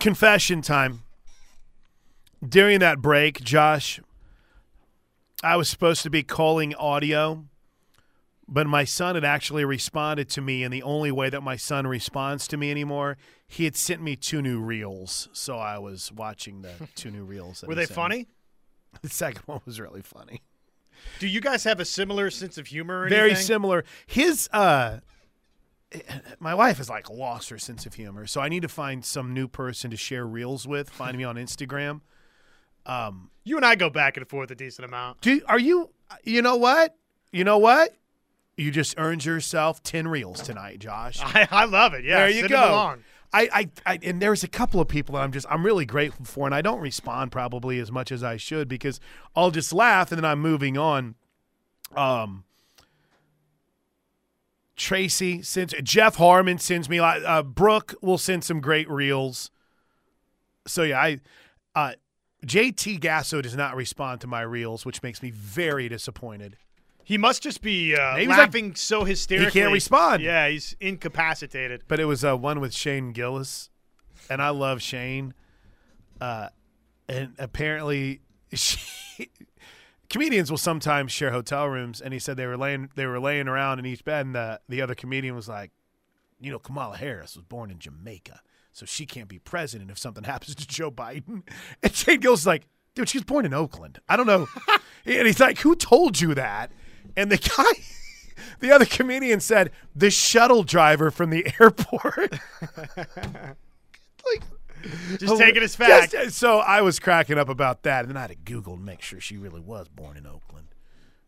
confession time. During that break, Josh, I was supposed to be calling audio, but my son had actually responded to me in the only way that my son responds to me anymore. He had sent me two new reels, so I was watching the two new reels. Were they sent funny? The second one was really funny. Do you guys have a similar sense of humor? Or Very anything? similar. His uh my wife has like lost her sense of humor, so I need to find some new person to share reels with. Find me on Instagram. Um, You and I go back and forth a decent amount. do are you? You know what? You know what? You just earned yourself ten reels tonight, Josh. I, I love it. Yeah, there you go. I, I, I, and there's a couple of people that I'm just, I'm really grateful for, and I don't respond probably as much as I should because I'll just laugh and then I'm moving on. Um, Tracy sends, Jeff Harmon sends me, like, uh, Brooke will send some great reels. So yeah, I, uh, JT Gasso does not respond to my reels, which makes me very disappointed. He must just be uh, Maybe he's like- laughing so hysterically. He can't respond. Yeah, he's incapacitated. But it was uh, one with Shane Gillis, and I love Shane. Uh, and apparently, she, comedians will sometimes share hotel rooms. And he said they were laying they were laying around in each bed, and the the other comedian was like, "You know, Kamala Harris was born in Jamaica, so she can't be president if something happens to Joe Biden." And Shane Gillis is like, "Dude, she was born in Oakland. I don't know." and he's like, "Who told you that?" And the guy. The other comedian said, the shuttle driver from the airport. like, Just taking as fact. Just- so I was cracking up about that. And then I had to Google and make sure she really was born in Oakland.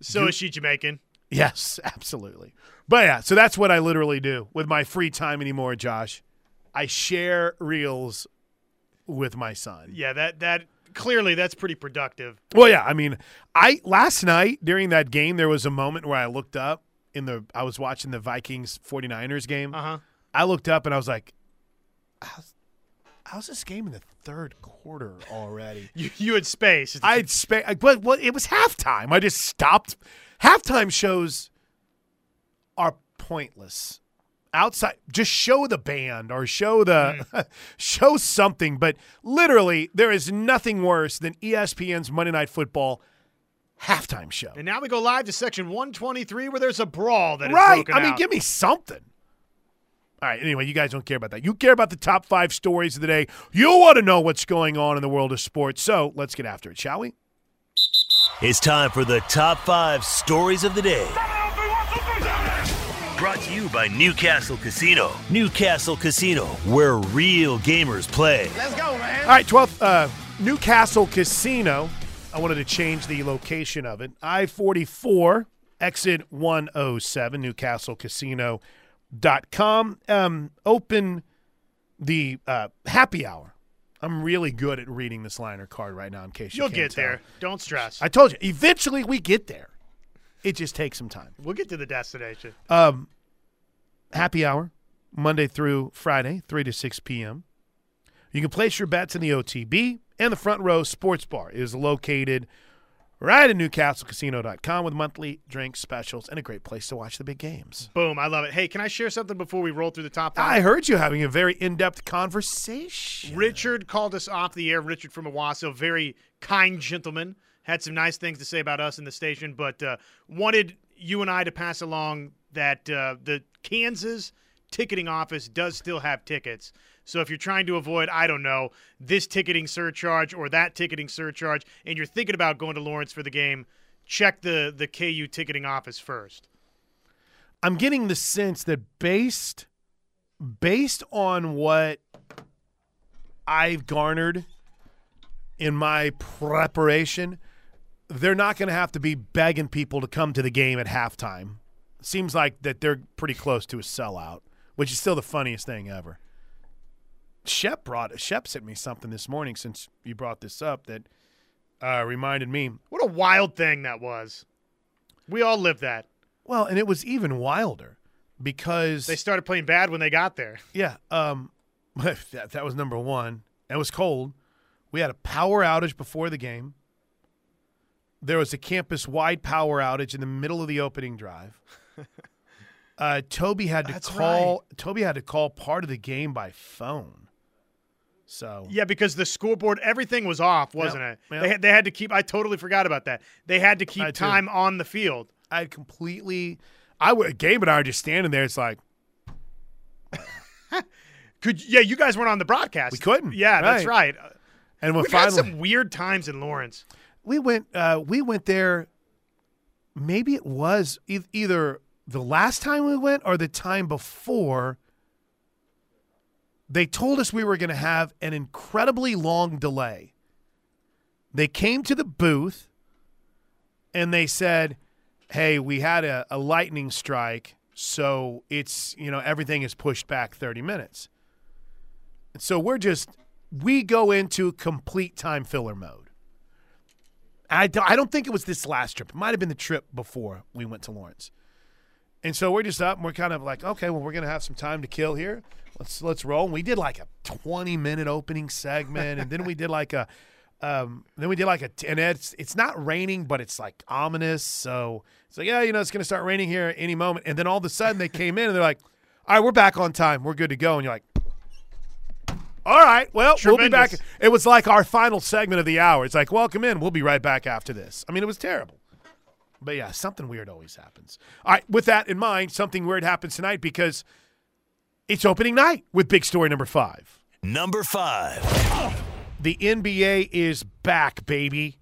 so is she Jamaican? Yes, absolutely. But yeah, so that's what I literally do with my free time anymore, Josh. I share reels with my son. Yeah, that that clearly that's pretty productive. Well, yeah, I mean, I last night during that game there was a moment where I looked up in the I was watching the Vikings 49ers game. Uh huh. I looked up and I was like, how's, this game in the third quarter already? You you had space. I had spa- but well, it was halftime. I just stopped. Halftime shows are pointless. Outside, just show the band or show the hmm. show something. But literally, there is nothing worse than ESPN's Monday Night Football halftime show. and now we go live to section 123 where there's a brawl that right? I mean, out. give me something. All right. Anyway, you guys don't care about that. You care about the top five stories of the day. You want to know what's going on in the world of sports. So let's get after it, shall we? It's time for the top five stories of the day. Brought to you by Newcastle Casino. Newcastle Casino, where real gamers play. Let's go, man. All right, 12th, uh, Newcastle Casino. I wanted to change the location of it. I 44, exit 107, newcastlecasino.com. Um, open the uh, happy hour. I'm really good at reading this liner card right now, in case you You'll get tell. there. Don't stress. I told you, eventually we get there. It just takes some time. we'll get to the destination. Um, happy hour, Monday through Friday, 3 to 6 p.m. You can place your bets in the OTB, and the Front Row Sports Bar is located right at newcastlecasino.com with monthly drink specials and a great place to watch the big games. Boom, I love it. Hey, can I share something before we roll through the top five? I heard you having a very in-depth conversation. Richard called us off the air. Richard from Owasso, very kind gentleman. Had some nice things to say about us in the station, but uh, wanted you and I to pass along that uh, the Kansas ticketing office does still have tickets. So if you're trying to avoid, I don't know, this ticketing surcharge or that ticketing surcharge, and you're thinking about going to Lawrence for the game, check the the KU ticketing office first. I'm getting the sense that based based on what I've garnered in my preparation, they're not going to have to be begging people to come to the game at halftime. Seems like that they're pretty close to a sellout, which is still the funniest thing ever. Shep brought Shep sent me something this morning since you brought this up that uh, reminded me. What a wild thing that was. We all lived that. Well, and it was even wilder because They started playing bad when they got there. Yeah, um, that, that was number one. It was cold. We had a power outage before the game. There was a campus-wide power outage in the middle of the opening drive. Uh, Toby had to That's call. Toby had to call part of the game by phone. So Yeah, because the scoreboard, everything was off, wasn't Yep, it? yep. They, had, they had to keep. I totally forgot about that. They had to keep time on the field. I had completely. I would. Gabe and I are just standing there. It's like Could yeah, you guys weren't on the broadcast. We couldn't, Yeah, that's right. right. and We've had some weird times in Lawrence. we went. Uh, we went there. Maybe it was e- either the last time we went or the time before. They told us we were going to have an incredibly long delay. They came to the booth and they said, Hey, we had a, a lightning strike, so it's, you know, everything is pushed back 30 minutes. And so we're just, we go into complete time filler mode. I I don't think it was this last trip. It might have been the trip before we went to Lawrence. And so we're just up and we're kind of like, okay, well, we're gonna have some time to kill here. Let's let's roll. And we did like a 20 minute opening segment, and then we did like a um, then we did like a and it's it's not raining, but it's like ominous. So it's like, yeah, you know, it's gonna start raining here any moment. And then all of a sudden they came in and they're like, all right, we're back on time. We're good to go. And you're like, all right, well, we'll be back. It was like our final segment of the hour. It's like, welcome in. We'll be right back after this. I mean, it was terrible. But yeah, something weird always happens. All right, with that in mind, something weird happens tonight because it's opening night with big story number five. Number five. The NBA is back, baby.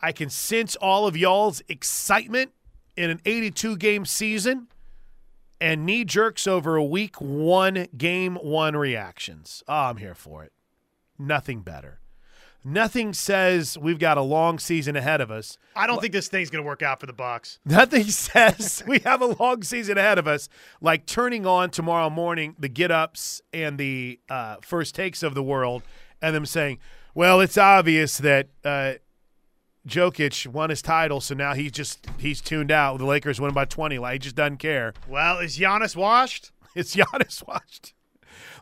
I can sense all of y'all's excitement in an 82 game season and knee jerks over a week one, game one reactions. Oh, I'm here for it. Nothing better. Nothing says we've got a long season ahead of us I don't think this thing's going to work out for the Bucks. Nothing says we have a long season ahead of us like turning on tomorrow morning the get ups and the uh, first takes of the world and them saying, well, it's obvious that uh, Jokic won his title, so now he's just he's tuned out. The Lakers win by 20. Like, he just doesn't care. Well, is Giannis washed? It's Giannis watched.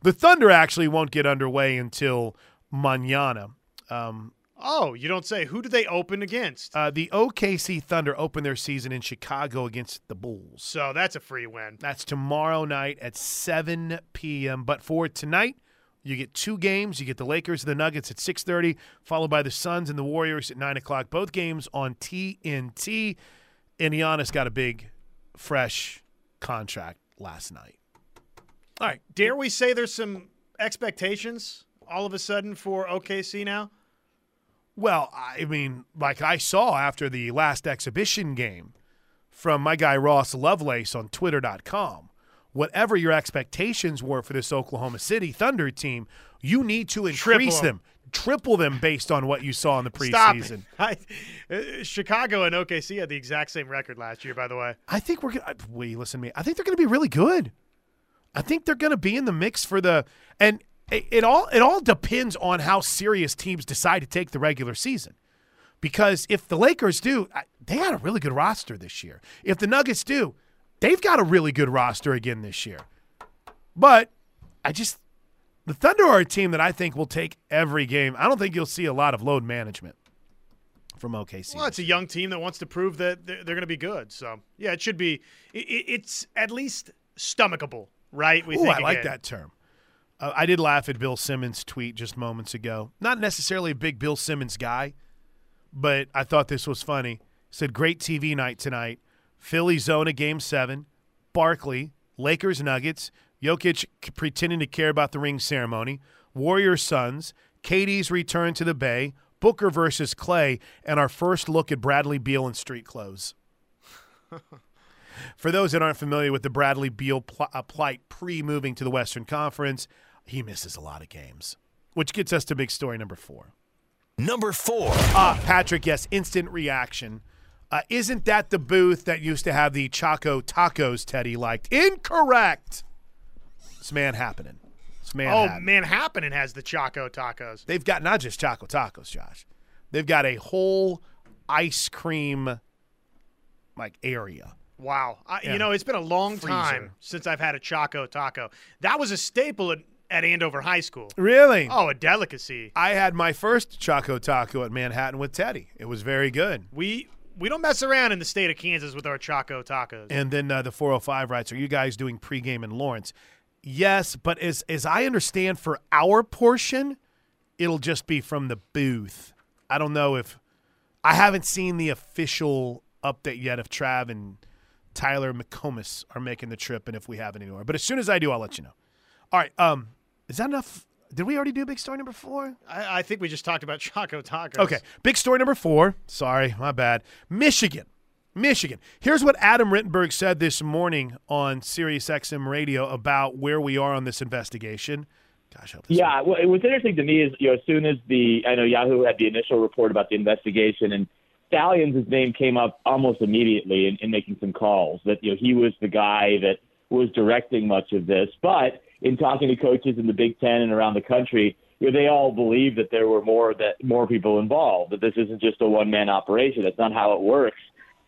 The Thunder actually won't get underway until manana. Um, Oh, you don't say. Who do they open against? uh, the OKC Thunder open their season in Chicago against the Bulls. so that's a free win. That's tomorrow night at 7 p.m. But for tonight, you get two games. You get the Lakers and the Nuggets at 6:30, followed by the Suns and the Warriors at 9 o'clock. Both games on TNT. And Giannis got a big, fresh contract last night. All right. Dare we say there's some expectations all of a sudden for OKC now? Well, I mean, like I saw after the last exhibition game from my guy Ross Lovelace on Twitter.com, whatever your expectations were for this Oklahoma City Thunder team, you need to increase them. them, triple them based on what you saw in the preseason. I, uh, Chicago and OKC had the exact same record last year, by the way. I think we're gonna. Wait, listen to me. I think they're gonna be really good. I think they're gonna be in the mix for the and it, it all it all depends on how serious teams decide to take the regular season. Because if the Lakers do, they got a really good roster this year. If the Nuggets do, they've got a really good roster again this year. But I just the Thunder are a team that I think will take every game. I don't think you'll see a lot of load management from OKC. Well, it's a young team that wants to prove that they're, they're going to be good. So, yeah, it should be. It, it- it's at least stomachable, right? We Ooh, think I like that term. Uh, I did laugh at Bill Simmons' tweet just moments ago. Not necessarily a big Bill Simmons guy, but I thought this was funny. Said, Great TV night tonight. Philly Zona game seven, Barkley, Lakers Nuggets, Jokic pretending to care about the ring ceremony, Warriors Suns, KD's return to the Bay, Booker versus Clay, and our first look at Bradley Beal in street clothes. For those that aren't familiar with the Bradley Beal pl- uh, plight pre moving to the Western Conference, he misses a lot of games, which gets us to big story number four. Number four. Ah, Patrick, yes, instant reaction. Uh, isn't that the booth that used to have the Choco Tacos Teddy liked? Incorrect. It's man happening. It's man Oh, happening. Manhattan has the Choco tacos. They've got not just Choco Tacos, Josh. They've got a whole ice cream like area. Wow. I, Yeah. You know, it's been a long Freezer. time since I've had a Choco taco. That was a staple at, at Andover High School. Really? Oh, a delicacy. I had my first Choco Taco at Manhattan with Teddy. It was very good. We we don't mess around in the state of Kansas with our Choco tacos. And then uh, the 405 writes, Are you guys doing pregame in Lawrence? Yes, but as as I understand, for our portion, it'll just be from the booth. I don't know if I haven't seen the official update yet if Trav and Tyler McComas are making the trip and if we have it anymore. But as soon as I do, I'll let you know. All right. Um, is that enough? Did we already do big story number four? I, I think we just talked about Choco Tacos. Okay. Big story number four. Sorry, my bad. Michigan. Michigan. Here's what Adam Rittenberg said this morning on Sirius XM radio about where we are on this investigation. Gosh, I hope this Yeah, well, what's interesting to me is, you know, as soon as the, I know Yahoo had the initial report about the investigation, and Stalions' name came up almost immediately in, in making some calls that, you know, he was the guy that was directing much of this. But in talking to coaches in the Big Ten and around the country, they all believe that there were more that more people involved. That this isn't just a one man operation. That's not how it works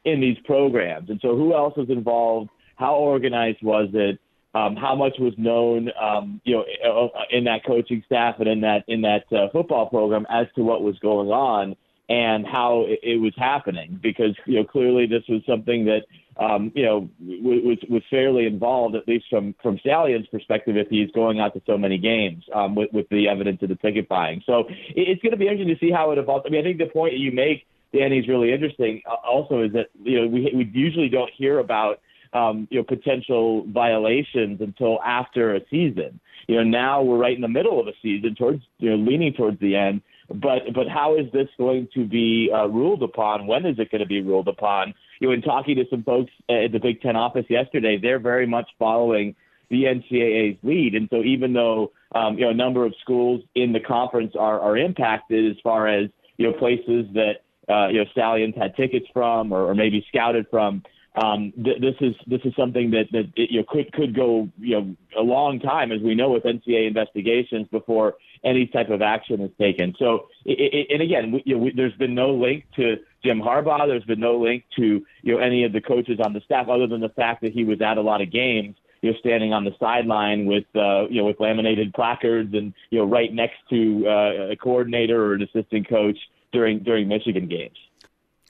in these programs. And so, who else was involved? How organized was it? Um, how much was known, um, you know, in that coaching staff and in that in that uh, football program as to what was going on and how it, it was happening? Because you know, clearly this was something that um, you know was was fairly involved, at least from from Stalions' perspective, if he's going out to so many games um, with with the evidence of the ticket buying. So it, it's going to be interesting to see how it evolves. I mean, I think the point that you make, Danny, is really interesting. Uh, also, is that you know we we usually don't hear about um, you know, potential violations until after a season. You know, now we're right in the middle of a season, towards you know, leaning towards the end. But but how is this going to be uh, ruled upon? When is it going to be ruled upon? You know, in talking to some folks at the Big Ten office yesterday, they're very much following the NCAA's lead, and so even though um, you know a number of schools in the conference are are impacted as far as you know places that uh, you know Stalions had tickets from or, or maybe scouted from um, th- this is this is something that that it, you know, could could go you know a long time, as we know with NCAA investigations before any type of action is taken. So, it, it, and again, we, you know, we, there's been no link to Jim Harbaugh. There's been no link to you know any of the coaches on the staff, other than the fact that he was at a lot of games. You know, standing on the sideline with uh, you know with laminated placards and you know right next to uh, a coordinator or an assistant coach during during Michigan games.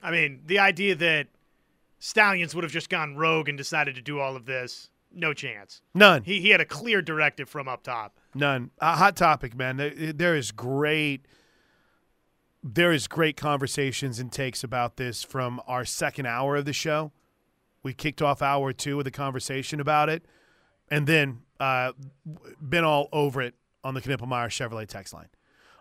I mean, the idea that Stalions would have just gone rogue and decided to do all of this. No chance. None. He, he had a clear directive from up top. None. A hot topic, man. There, there is great. There is great conversations and takes about this from our second hour of the show. We kicked off hour two with a conversation about it, and then uh, been all over it on the Knippelmeyer Chevrolet text line.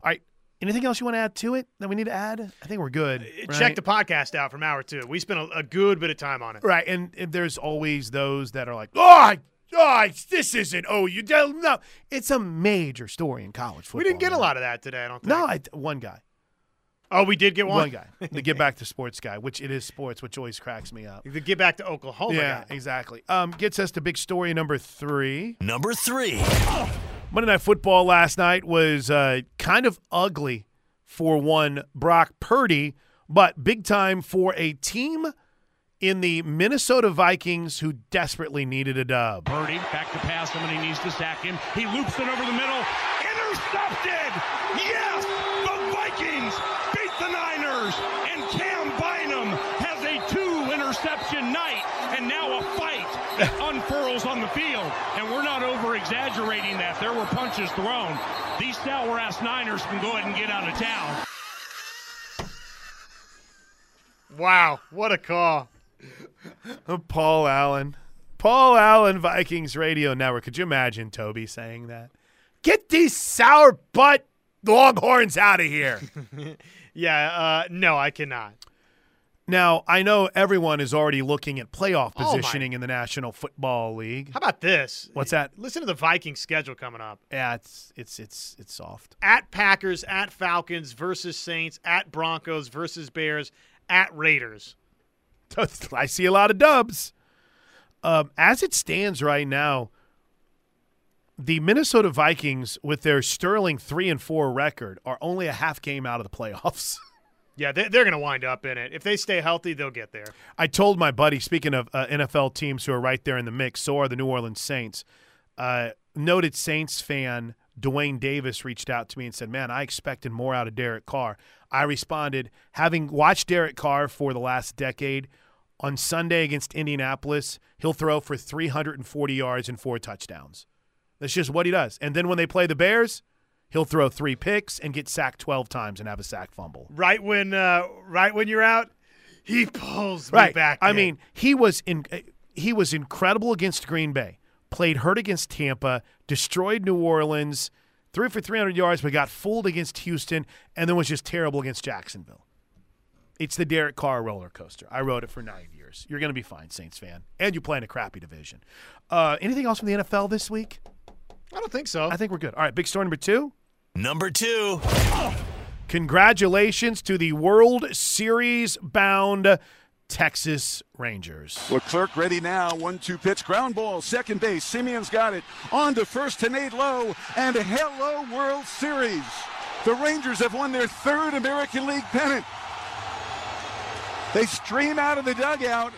All right, Anything else you want to add to it that we need to add? I think we're good. Right? Check the podcast out from hour two. We spent a, a good bit of time on it. Right, and, and, there's always those that are like, oh, oh this isn't. Oh, you don't know. It's a major story in college football. We didn't get man. a lot of that today. I don't think. No, I, one guy. Oh, we did get one. One guy, the get back to sports guy, which it is sports, which always cracks me up. The get back to Oklahoma. Guy. Yeah, guy. exactly. Um, gets us to big story number three. Number three. Monday Night Football last night was uh, kind of ugly for one Brock Purdy, but big time for a team in the Minnesota Vikings who desperately needed a dub. Purdy back to pass him and he needs to sack him. He loops it over the middle. Intercepted! Yes! The Vikings beat the Niners! And Cam Bynum has a two interception night and now a fight unfurls on the field. And we're not over exaggerating that. There were punches thrown. These sour ass Niners can go ahead and get out of town. Wow, what a call. Paul Allen. Paul Allen, Vikings Radio Network. Could you imagine Toby saying that? Get these sour butt longhorns out of here. yeah, uh, no, I cannot. Now, I know everyone is already looking at playoff oh, positioning oh in the National Football League. How about this? What's that? Listen to the Vikings schedule coming up. Yeah, it's it's it's it's soft. At Packers, at Falcons versus Saints, at Broncos versus Bears, at Raiders. I see a lot of dubs. Um, as it stands right now, the Minnesota Vikings, with their sterling three and four record, are only a half game out of the playoffs. Yeah, they're, they're going to wind up in it. If they stay healthy, they'll get there. I told my buddy, speaking of uh, NFL teams who are right there in the mix, so are the New Orleans Saints. Uh, noted Saints fan Dwayne Davis reached out to me and said, Man, I expected more out of Derek Carr. I responded, having watched Derek Carr for the last decade, on Sunday against Indianapolis, he'll throw for 340 yards and four touchdowns. That's just what he does. And then when they play the Bears, he'll throw three picks and get sacked 12 times and have a sack fumble. Right when uh, right when you're out, he pulls me Right. back. I in. mean, he was in he was incredible against Green Bay. Played hurt against Tampa, destroyed New Orleans, threw for 300 yards, but got fooled against Houston, and then was just terrible against Jacksonville. It's the Derek Carr roller coaster. I rode it for nine years. You're going to be fine, Saints fan, and you play in a crappy division. Uh, anything else from the NFL this week? I don't think so. I think we're good. All right, big story number two. Number two. Congratulations to the World Series bound Texas Rangers. Leclerc ready now. One two pitch. Ground ball. Second base. Semien's got it. On to first to Nate Lowe. And hello, World Series. The Rangers have won their third American League pennant. They stream out of the dugout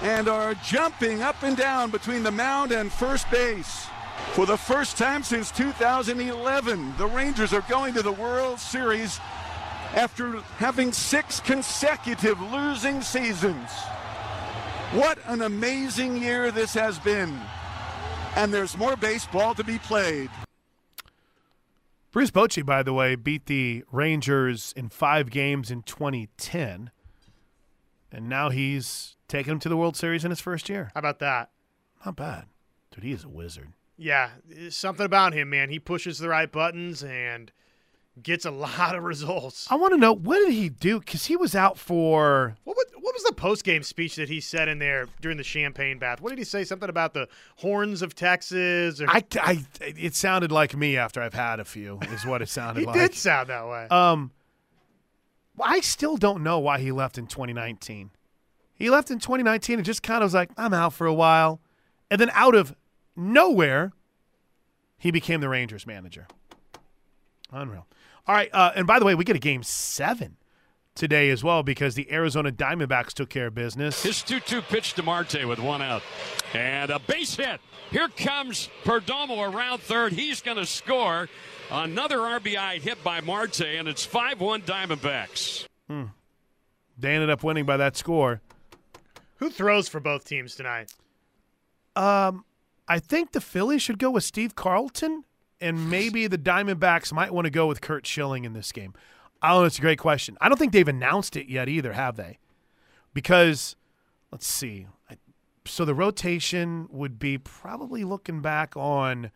and are jumping up and down between the mound and first base. For the first time since 2011, the Rangers are going to the World Series after having six consecutive losing seasons. What an amazing year this has been. And there's more baseball to be played. Bruce Bochy, by the way, beat the Rangers in five games in 2010, and now he's taking them to the World Series in his first year. How about that? Not bad. Dude, he is a wizard. Yeah, something about him, man. He pushes the right buttons and gets a lot of results. I want to know, what did he do? Because he was out for. What was, what was the post game speech that he said in there during the champagne bath? What did he say? Something about the horns of Texas? Or, I, I, it sounded like me after I've had a few, is what it sounded he like. It did sound that way. Um, I still don't know why he left in 2019. He left in 2019 and just kind of was like, I'm out for a while. And then out of nowhere, he became the Rangers manager. Unreal. All right. Uh, and by the way, we get a game seven today as well because the Arizona Diamondbacks took care of business. His 2 2 pitch to Marte with one out. And a base hit. Here comes Perdomo around third. He's going to score. Another RBI hit by Marte, and it's 5 1 Diamondbacks. They ended up winning by that score. Who throws for both teams tonight? Um, I think the Phillies should go with Steve Carlton, and maybe the Diamondbacks might want to go with Curt Schilling in this game. I don't know. It's a great question. I don't think they've announced it yet either, have they? Because let's see. So the rotation would be probably looking back on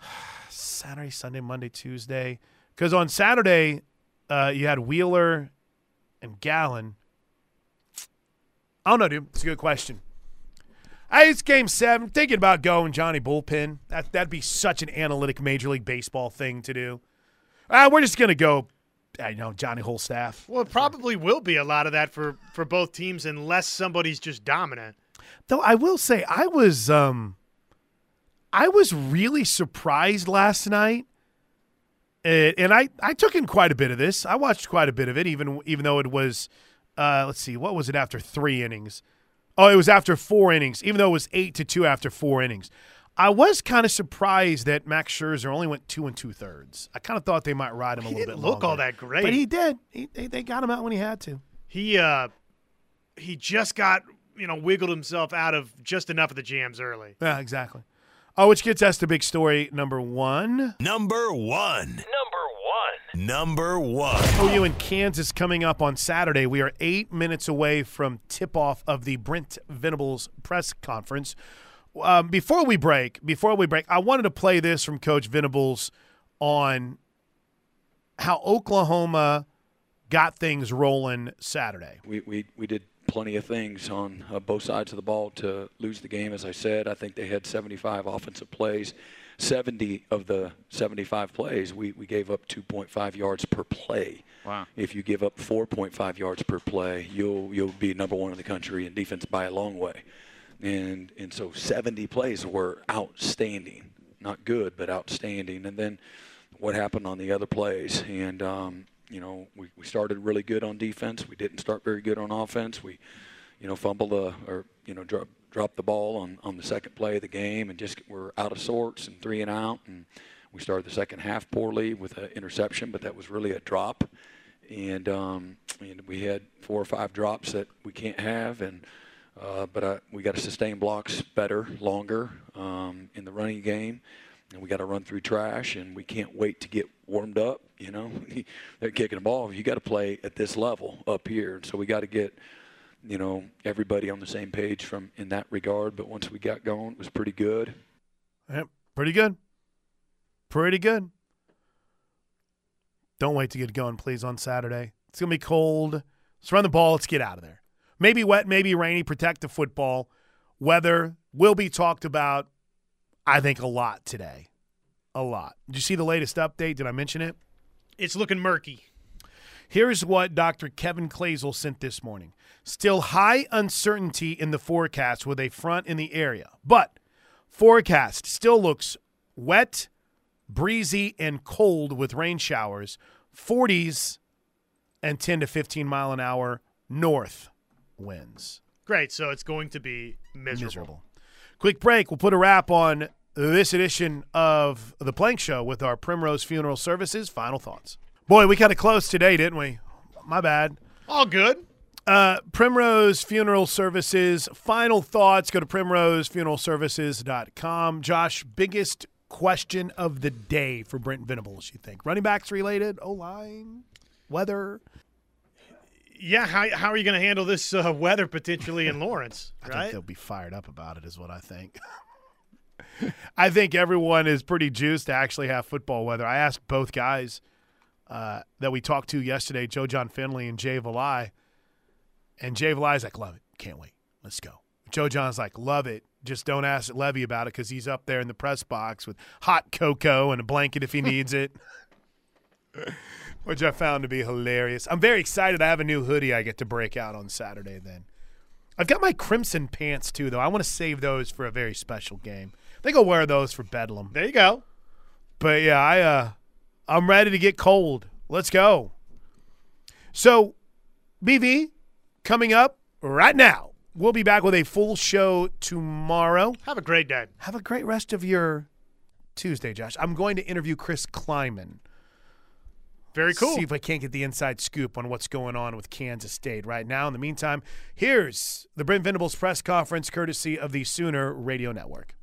Saturday, Sunday, Monday, Tuesday. Because on Saturday, uh, you had Wheeler and Gallen. I don't know, dude. It's a good question. It's game seven. Thinking about going Johnny Bullpen. That, that'd be such an analytic Major League Baseball thing to do. Uh, we're just going to go, you know, Johnny Wholestaff. Well, it probably will be a lot of that for, for both teams unless somebody's just dominant. Though I will say, I was, um, I was really surprised last night. Uh, and I, I took in quite a bit of this. I watched quite a bit of it, even even though it was, uh, let's see, what was it after three innings? Oh, it was after four innings, even though it was eight to two after four innings. I was kind of surprised that Max Scherzer only went two and two thirds. I kind of thought they might ride him a little didn't bit. look all that great. but he did. He, they, they got him out when he had to. He uh he just got you know wiggled himself out of just enough of the jams early. Yeah, exactly. Oh, which gets us to big story number one. Number one. Number one. Number one. OU in Kansas coming up on Saturday. We are eight minutes away from tip off of the Brent Venables press conference. Um, before we break, before we break, I wanted to play this from Coach Venables on how Oklahoma got things rolling Saturday. we, we, we did plenty of things on uh, both sides of the ball to lose the game. As I said, I think they had 75 offensive plays. 70 of the 75 plays, we, we gave up 2.5 yards per play. Wow. If you give up 4.5 yards per play, you'll you'll be number one in the country in defense by a long way. And and so 70 plays were outstanding, not good, but outstanding. And then what happened on the other plays? And um, you know, we, we started really good on defense. We didn't start very good on offense. We, you know, fumble the or you know drop, dropped the ball on, on the second play of the game and just were out of sorts and three and out. And we started the second half poorly with an interception, but that was really a drop. And um, and we had four or five drops that we can't have and. Uh, but I, we got to sustain blocks better, longer um, in the running game, and we got to run through trash, and we can't wait to get warmed up. You know, they're kicking the ball. You got to play at this level up here, and so we got to get, you know, everybody on the same page from in that regard. But once we got going, it was pretty good. Yep, pretty good. Pretty good. Don't wait to get going, please, on Saturday. It's going to be cold. Let's run the ball. Let's get out of there. Maybe wet, maybe rainy. Protect the football. Weather will be talked about, I think, a lot today. A lot. Did you see the latest update? Did I mention it? It's looking murky. Here's what Dr. Kevin Kloesel sent this morning. Still high uncertainty in the forecast with a front in the area, but forecast still looks wet, breezy, and cold with rain showers, 40s and 10 to 15 mile an hour north winds. Great. So it's going to be miserable. Miserable. Quick break. We'll put a wrap on this edition of the Plank Show with our Primrose Funeral Services final thoughts. Boy, we kind of close today, didn't we? My bad. All good. Uh, Primrose Funeral Services. Final thoughts. Go to primrosefuneralservices.com. Josh, biggest question of the day for Brent Venables, you think? Running backs related? O line? Weather? Yeah. How, how are you going to handle this uh, weather potentially in Lawrence? I right? think they'll be fired up about it, is what I think. I think everyone is pretty juiced to actually have football weather. I asked both guys uh, that we talked to yesterday, Joe Jon Finley and Jay Valai, and Jay Valai's like, love it. Can't wait. Let's go. Joe Jon's like, love it. Just don't ask Levy about it because he's up there in the press box with hot cocoa and a blanket if he needs it. Which I found to be hilarious. I'm very excited. I have a new hoodie I get to break out on Saturday then. I've got my crimson pants too, though. I want to save those for a very special game. I think I'll wear those for Bedlam. There you go. But yeah, I uh I'm ready to get cold. Let's go. So, BV coming up right now. We'll be back with a full show tomorrow. Have a great day. Have a great rest of your Tuesday, Josh. I'm going to interview Chris Klieman. Very cool. See if I can't get the inside scoop on what's going on with Kansas State right now. In the meantime, here's the Brent Venables press conference courtesy of the Sooner Radio Network.